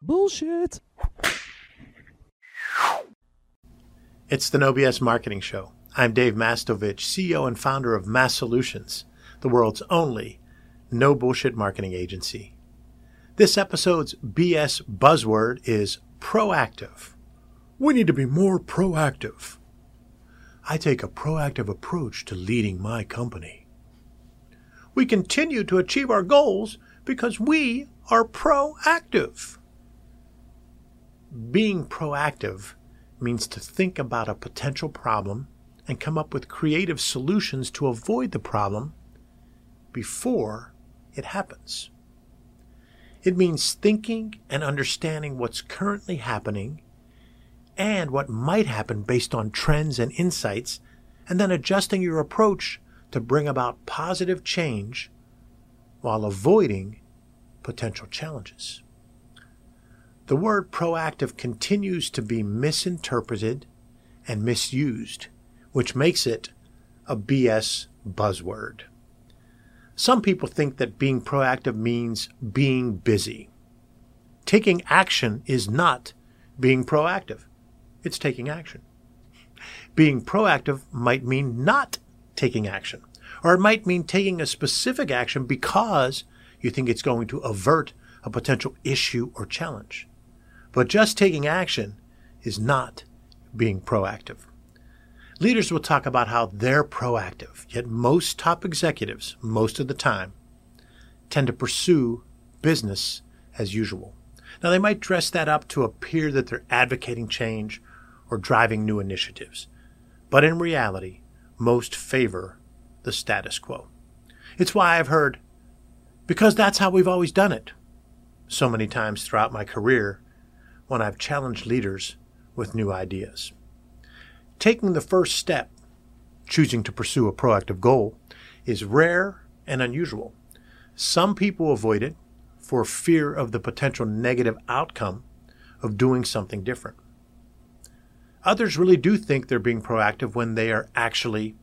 Bullshit. It's the No BS Marketing Show. I'm Dave Mastovich, CEO and founder of Mass Solutions, the world's only no bullshit marketing agency. This episode's BS buzzword is proactive. We need to be more proactive. I take a proactive approach to leading my company. We continue to achieve our goals because we are proactive. Being proactive means to think about a potential problem and come up with creative solutions to avoid the problem before it happens. It means thinking and understanding what's currently happening and what might happen based on trends and insights, and then adjusting your approach to bring about positive change while avoiding potential challenges. The word proactive continues to be misinterpreted and misused, which makes it a BS buzzword. Some people think that being proactive means being busy. Taking action is not being proactive, it's taking action. Being proactive might mean not taking action, or it might mean taking a specific action because you think it's going to avert a potential issue or challenge. But just taking action is not being proactive. Leaders will talk about how they're proactive, yet most top executives, most of the time, tend to pursue business as usual. Now, they might dress that up to appear that they're advocating change or driving new initiatives, but in reality, most favor the status quo. It's why I've heard, because that's how we've always done it, so many times throughout my career when I've challenged leaders with new ideas. Taking the first step, choosing to pursue a proactive goal, is rare and unusual. Some people avoid it for fear of the potential negative outcome of doing something different. Others really do think they're being proactive when they are actually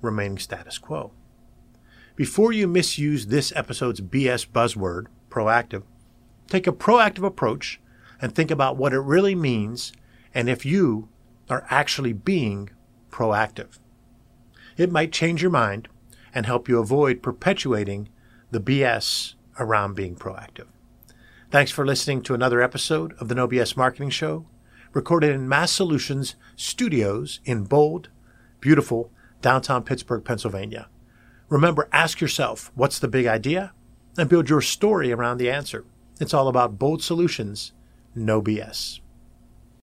remaining status quo. Before you misuse this episode's BS buzzword, proactive, take a proactive approach and think about what it really means and if you are actually being proactive. It might change your mind and help you avoid perpetuating the BS around being proactive. Thanks for listening to another episode of the No BS Marketing Show, recorded in Mass Solutions studios in bold, beautiful downtown Pittsburgh, Pennsylvania. Remember, ask yourself, what's the big idea? And build your story around the answer. It's all about bold solutions, no BS.